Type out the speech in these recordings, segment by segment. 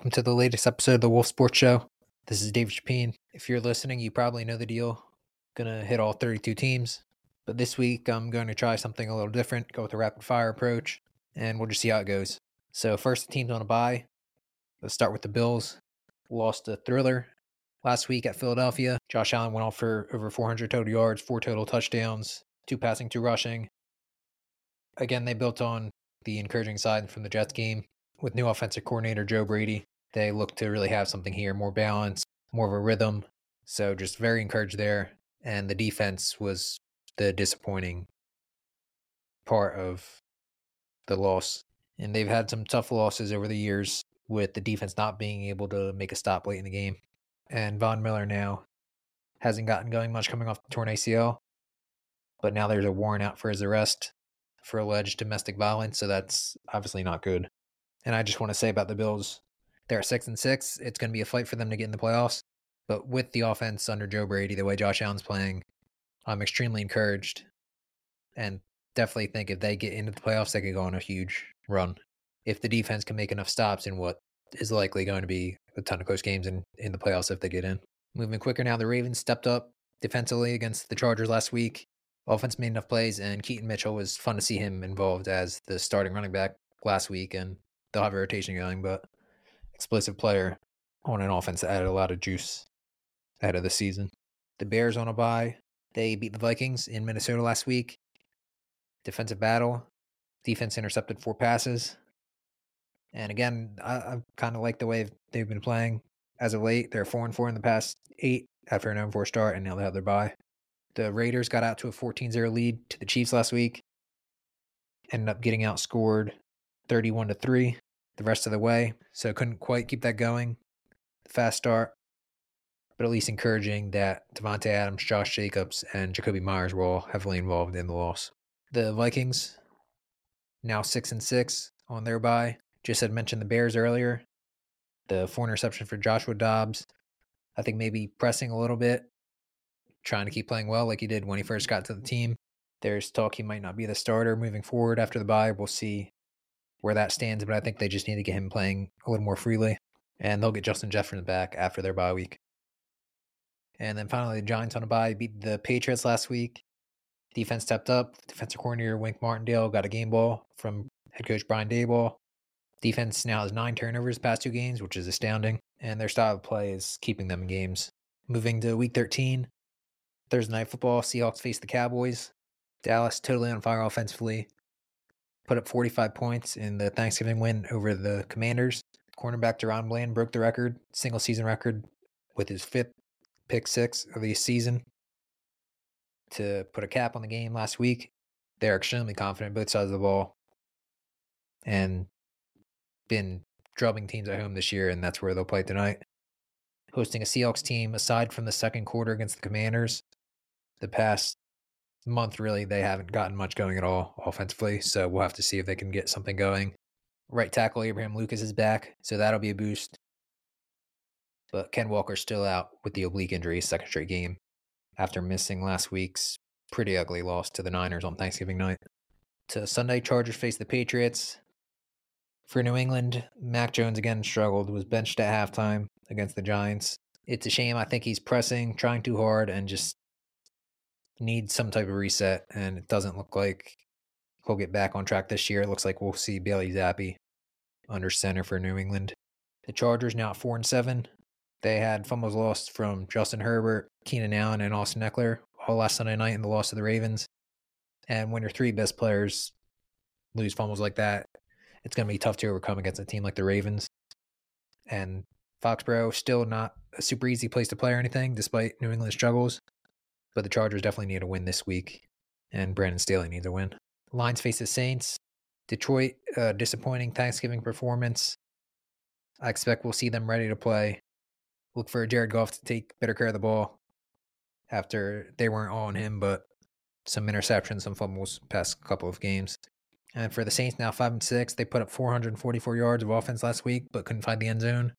Welcome to the latest episode of the Wolf Sports Show. This is David Chapin. If you're listening, you probably know the deal. Gonna hit all 32 teams. But this week I'm going to try something a little different, go with a rapid fire approach, and we'll just see how it goes. So first the team's on a bye. Let's start with the Bills. Lost a thriller last week at Philadelphia. Josh Allen went off for over 400 total yards, four total touchdowns, two passing, two rushing. Again, they built on the encouraging side from the Jets game with new offensive coordinator Joe Brady. They look to really have something here, more balance, more of a rhythm. So just very encouraged there. And the defense was the disappointing part of the loss. And they've had some tough losses over the years with the defense not being able to make a stop late in the game. And Von Miller now hasn't gotten going much coming off the torn ACL. But now there's a warrant out for his arrest for alleged domestic violence. So that's obviously not good. And I just want to say about the Bills, they're six and six. It's going to be a fight for them to get in the playoffs. But with the offense under Joe Brady, the way Josh Allen's playing, I'm extremely encouraged and definitely think if they get into the playoffs, they could go on a huge run. If the defense can make enough stops in what is likely going to be a ton of close games in, in the playoffs if they get in. Moving quicker now, the Ravens stepped up defensively against the Chargers last week. Offense made enough plays, and Keaton Mitchell was fun to see him involved as the starting running back last week. And they'll have a rotation going, but explosive player on an offense that added a lot of juice ahead of the season. The Bears on a bye. They beat the Vikings in Minnesota last week. Defensive battle. Defense intercepted four passes. And again, I, I kind of like the way they've been playing as of late. They're four and four in the past eight after an 0 4 start, and now they have their bye. The Raiders got out to a 14 0 lead to the Chiefs last week. Ended up getting outscored 31 to 3 the rest of the way. So couldn't quite keep that going. Fast start. But at least encouraging that Davante Adams, Josh Jacobs, and Jakobi Meyers were all heavily involved in the loss. The Vikings, now six and six on their bye. Just had mentioned the Bears earlier. The four interception for Joshua Dobbs. I think maybe pressing a little bit, trying to keep playing well like he did when he first got to the team. There's talk he might not be the starter moving forward after the bye. We'll see where that stands, but I think they just need to get him playing a little more freely. And they'll get Justin Jefferson back after their bye week. And then finally, the Giants on a bye beat the Patriots last week. Defense stepped up. Defensive coordinator Wink Martindale got a game ball from head coach Brian Daboll. Defense now has nine turnovers past two games, which is astounding. And their style of play is keeping them in games. Moving to week 13, Thursday night football, Seahawks face the Cowboys. Dallas totally on fire offensively put up 45 points in the Thanksgiving win over the Commanders. Cornerback DaRon Bland broke the record, single season record, with his fifth pick six of the season to put a cap on the game last week. They're extremely confident both sides of the ball and been drubbing teams at home this year, and that's where they'll play tonight. Hosting a Seahawks team, aside from the second quarter against the Commanders, the past month, really, they haven't gotten much going at all offensively. So we'll have to see if they can get something going. Right tackle Abraham Lucas is back, so that'll be a boost. But Ken Walker's still out with the oblique injury, second straight game, after missing last week's pretty ugly loss to the Niners on Thanksgiving night. To Sunday, Chargers face the Patriots. For New England, Mac Jones again struggled, was benched at halftime against the Giants. It's a shame. I think he's pressing, trying too hard, and just needs some type of reset, and it doesn't look like he'll get back on track this year. It looks like we'll see Bailey Zappe under center for New England. The Chargers now at four and seven. They had fumbles lost from Justin Herbert, Keenan Allen, and Austin Ekeler all last Sunday night in the loss to the Ravens. And when your three best players lose fumbles like that, it's going to be tough to overcome against a team like the Ravens. And Foxborough still not a super easy place to play or anything, despite New England's struggles. But the Chargers definitely need a win this week, and Brandon Staley needs a win. Lions face the Saints. Detroit, uh, disappointing Thanksgiving performance. I expect we'll see them ready to play. Look for Jared Goff to take better care of the ball after they weren't on him, but some interceptions, some fumbles past couple of games. And for the Saints now five and six, they put up 444 yards of offense last week, but couldn't find the end zone.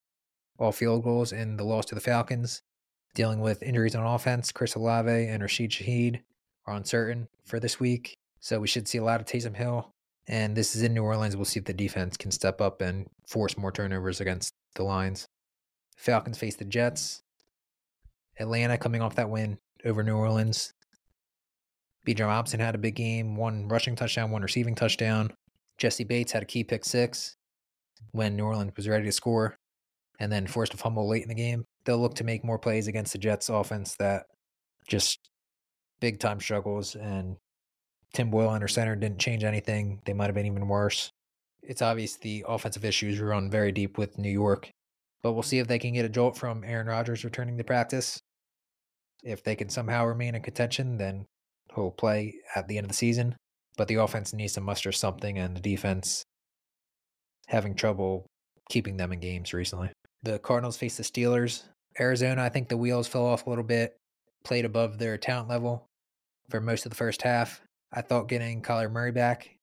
All field goals in the loss to the Falcons dealing with injuries on offense. Chris Olave and Rashid Shaheed are uncertain for this week. So we should see a lot of Taysom Hill And this is in New Orleans. We'll see if the defense can step up and force more turnovers against the Lions. Falcons face the Jets. Atlanta coming off that win over New Orleans. Bijan Robinson had a big game, one rushing touchdown, one receiving touchdown. Jessie Bates had a key pick six when New Orleans was ready to score and then forced a fumble late in the game. They'll look to make more plays against the Jets offense that just big time struggles and Tim Boyle under center didn't change anything. They might have been even worse. It's obvious the offensive issues run very deep with New York, but we'll see if they can get a jolt from Aaron Rodgers returning to practice. If they can somehow remain in contention, then he'll play at the end of the season. But the offense needs to muster something, and the defense having trouble keeping them in games recently. The Cardinals face the Steelers. Arizona, I think the wheels fell off a little bit, played above their talent level for most of the first half. I thought getting Kyler Murray back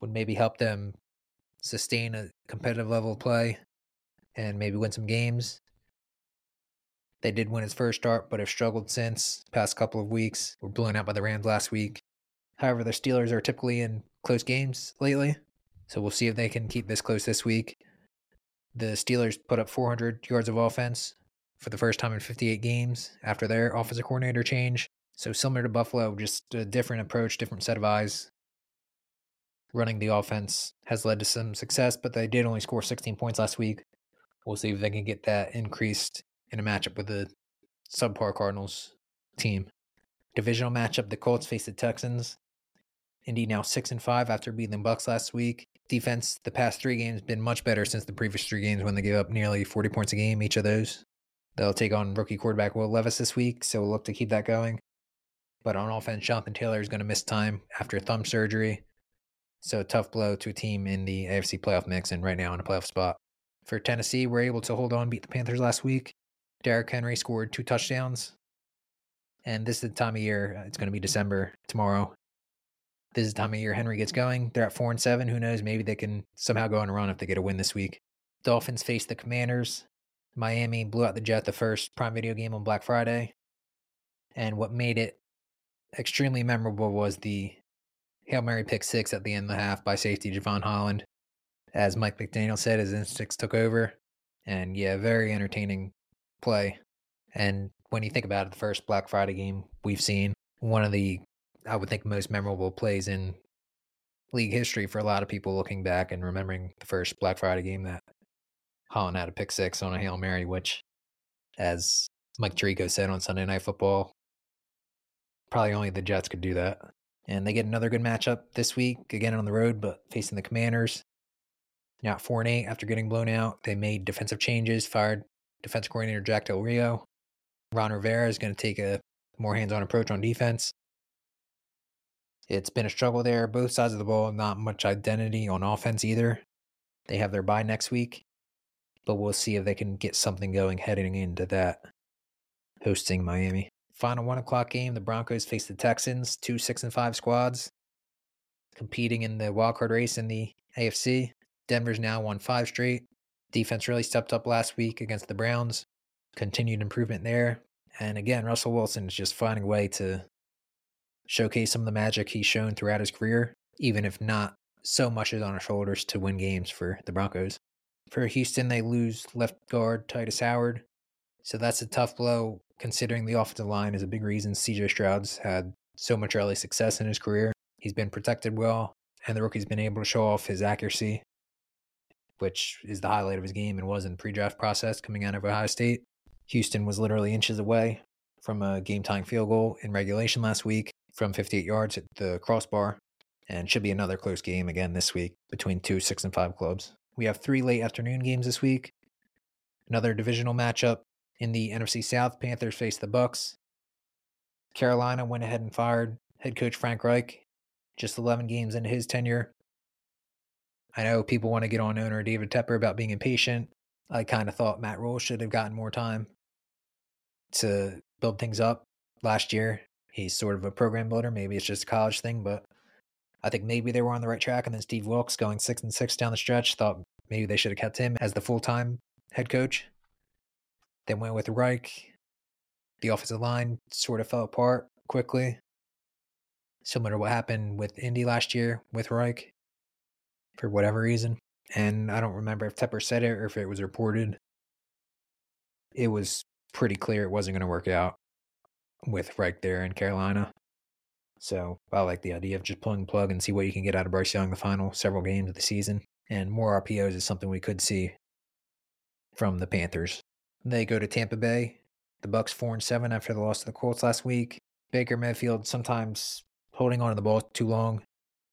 would maybe help them sustain a competitive level of play and maybe win some games. They did win his first start, but have struggled since past couple of weeks. Were blown out by the Rams last week. However, the Steelers are typically in close games lately, so we'll see if they can keep this close this week. The Steelers put up 400 yards of offense for the first time in 58 games after their offensive coordinator change. So similar to Buffalo, just a different approach, different set of eyes. Running the offense has led to some success, but they did only score 16 points last week. We'll see if they can get that increased in a matchup with the subpar Cardinals team. Divisional matchup: the Colts face the Texans. Indy now six and five after beating the Bucks last week. Defense the past three games been much better since the previous three games when they gave up nearly 40 points a game each of those. They'll take on rookie quarterback Will Levis this week, so we'll look to keep that going. But on offense, Jonathan Taylor is going to miss time after thumb surgery. So tough blow to a team in the AFC playoff mix and right now in a playoff spot. For Tennessee, we're able to hold on, beat the Panthers last week. Derrick Henry scored two touchdowns. And this is the time of year, it's going to be December tomorrow. This is the time of year Henry gets going. They're at four and seven. Who knows? Maybe they can somehow go on a run if they get a win this week. Dolphins face the Commanders. Miami blew out the Jet the first Prime Video game on Black Friday. And what made it extremely memorable was the Hail Mary pick six at the end of the half by safety Jevon Holland. As Mike McDaniel said, his instincts took over. And yeah, very entertaining play. And when you think about it, the first Black Friday game we've seen, one of the, I would think, most memorable plays in league history for a lot of people looking back and remembering the first Black Friday game that Holland had a pick six on a Hail Mary, which, as Mike Tirico said on Sunday Night Football, Probably only the Jets could do that. And they get another good matchup this week, again on the road, but facing the Commanders. Now at 4 and 8 after getting blown out, they made defensive changes, fired defensive coordinator Jack Del Rio. Ron Rivera is going to take a more hands on approach on defense. It's been a struggle there, both sides of the ball, not much identity on offense either. They have their bye next week, but we'll see if they can get something going heading into that hosting Miami. Final one o'clock game, the Broncos face the Texans, two six and five squads competing in the wildcard race in the AFC. Denver's now won five straight. Defense really stepped up last week against the Browns. Continued improvement there. And again, Russell Wilson is just finding a way to showcase some of the magic he's shown throughout his career, even if not so much is on his shoulders to win games for the Broncos. For Houston, they lose left guard Tytus Howard. So that's a tough blow considering the offensive line is a big reason CJ Stroud's had so much early success in his career. He's been protected well, and the rookie's been able to show off his accuracy, which is the highlight of his game and was in the pre draft process coming out of Ohio State. Houston was literally inches away from a game tying field goal in regulation last week from 58 yards at the crossbar, and should be another close game again this week between two six and five clubs. We have three late afternoon games this week. Another divisional matchup in the NFC South, Panthers face the Bucks. Carolina went ahead and fired head coach Frank Reich just 11 games into his tenure. I know people want to get on owner David Tepper about being impatient. I kind of thought Matt Rhule should have gotten more time to build things up last year. He's sort of a program builder. Maybe it's just a college thing, but I think maybe they were on the right track. And then Steve Wilks going six and six down the stretch thought maybe they should have kept him as the full time head coach. They went with Reich. The offensive line sort of fell apart quickly. similar to what happened with Indy last year with Reich for whatever reason. And I don't remember if Tepper said it or if it was reported. It was pretty clear it wasn't going to work out with Reich there in Carolina. So I like the idea of just pulling the plug and see what you can get out of Bryce Young the final several games of the season. And more RPOs is something we could see from the Panthers. They go to Tampa Bay. The Bucks four and seven after the loss to the Colts last week. Baker Mayfield sometimes holding on to the ball too long,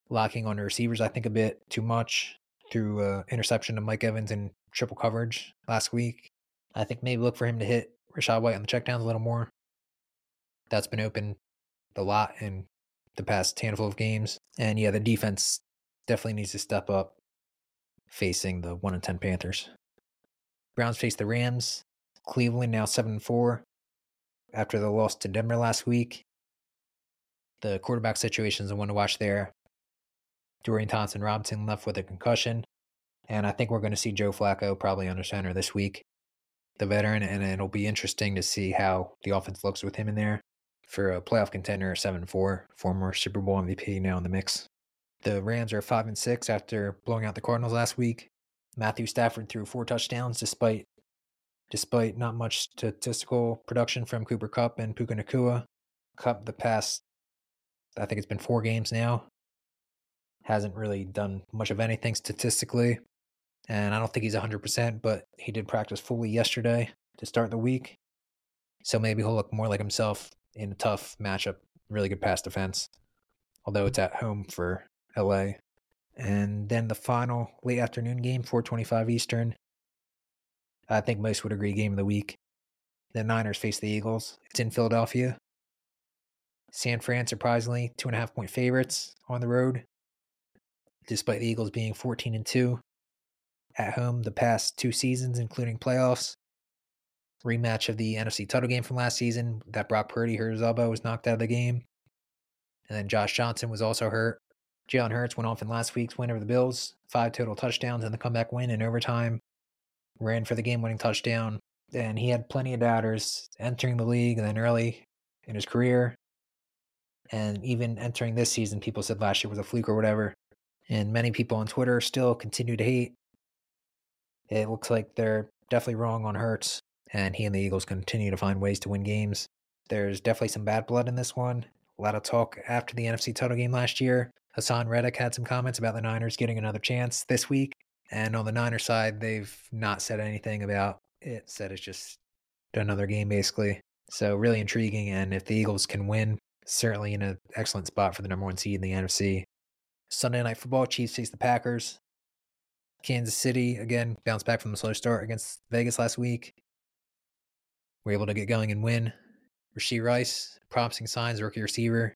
locking on the receivers, I think, a bit too much through uh, interception to Mike Evans in triple coverage last week. I think maybe look for him to hit Rachaad White on the checkdowns a little more. That's been open a lot in the past handful of games. And yeah, the defense definitely needs to step up facing the 1 and 10 Panthers. Browns face the Rams. Cleveland now 7 4 after the loss to Denver last week. The quarterback situation is the one to watch there. Dorian Thompson Robinson left with a concussion. And I think we're going to see Joe Flacco probably under center this week, the veteran, and it'll be interesting to see how the offense looks with him in there for a playoff contender, 7 4, former Super Bowl MVP now in the mix. The Rams are 5 and 6 after blowing out the Cardinals last week. Matthew Stafford threw four touchdowns despite despite not much statistical production from Cooper Kupp and Puka Nacua. Kupp the past I think it's been four games now. Hasn't really done much of anything statistically. And I don't think he's 100%, but he did practice fully yesterday to start the week. So maybe he'll look more like himself in a tough matchup. Really good pass defense, although it's at home for LA. And then the final late afternoon game, 425 Eastern. I think most would agree game of the week. The Niners face the Eagles. It's in Philadelphia. San Fran, surprisingly, two and a half point favorites on the road, despite the Eagles being 14 and 2 at home the past two seasons, including playoffs. Rematch of the NFC title game from last season that Brock Purdy hurt his elbow, was knocked out of the game. And then Josh Johnson was also hurt. Jalen Hurts went off in last week's win over the Bills, five total touchdowns in the comeback win in overtime. Ran for the game winning touchdown. And he had plenty of doubters entering the league and then early in his career. And even entering this season, people said last year was a fluke or whatever. And many people on Twitter still continue to hate. It looks like they're definitely wrong on Hurts, and he and the Eagles continue to find ways to win games. There's definitely some bad blood in this one. A lot of talk after the NFC title game last year. Haason Reddick had some comments about the Niners getting another chance this week. And on the Niners side, they've not said anything about it. Said it's just another game, basically. So really intriguing. And if the Eagles can win, certainly in an excellent spot for the number one seed in the NFC. Sunday night football, Chiefs face the Packers. Kansas City again bounced back from the slow start against Vegas last week. We're able to get going and win. Rashee Rice, promising signs, rookie receiver.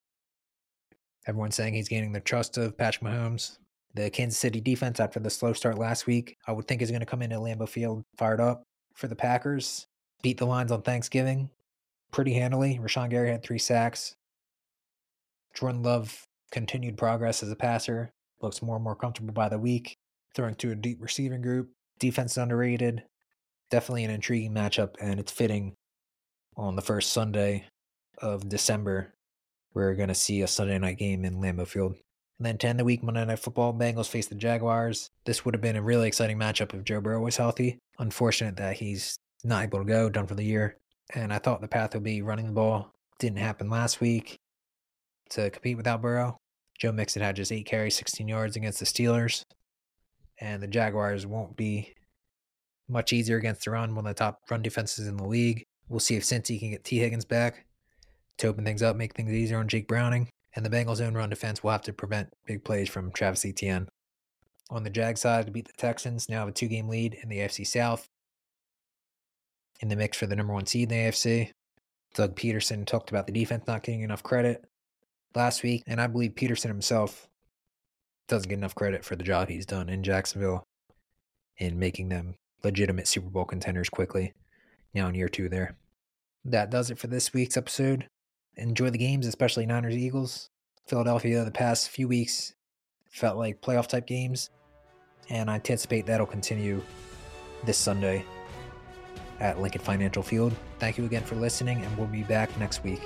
Everyone's saying he's gaining the trust of Patrick Mahomes. The Kansas City defense, after the slow start last week, I would think is going to come into Lambeau Field fired up for the Packers. Beat the Lions on Thanksgiving pretty handily. Rashan Gary had three sacks. Jordan Love continued progress as a passer, looks more and more comfortable by the week, throwing to a deep receiving group. Defense is underrated. Definitely an intriguing matchup, and it's fitting on the first Sunday of December. We're going to see a Sunday night game in Lambeau Field. And then 10 the week, Monday Night Football, Bengals face the Jaguars. This would have been a really exciting matchup if Joe Burrow was healthy. Unfortunate that he's not able to go, done for the year. And I thought the path would be running the ball. Didn't happen last week to compete without Burrow. Joe Mixon had just eight carries, 16 yards against the Steelers. And the Jaguars won't be much easier against the run, one of the top run defenses in the league. We'll see if Cincy can get Tee Higgins back to open things up, make things easier on Jake Browning. And the Bengals' own run defense will have to prevent big plays from Travis Etienne. On the Jag side, to beat the Texans, now have a two game lead in the AFC South. In the mix for the number one seed in the AFC. Doug Pederson talked about the defense not getting enough credit last week, and I believe Pederson himself doesn't get enough credit for the job he's done in Jacksonville in making them legitimate Super Bowl contenders quickly. Now in year two there. That does it for this week's episode. Enjoy the games, especially Niners Eagles. Philadelphia the past few weeks felt like playoff type games, and I anticipate that'll continue this Sunday at Lincoln Financial Field. Thank you again for listening, and we'll be back next week.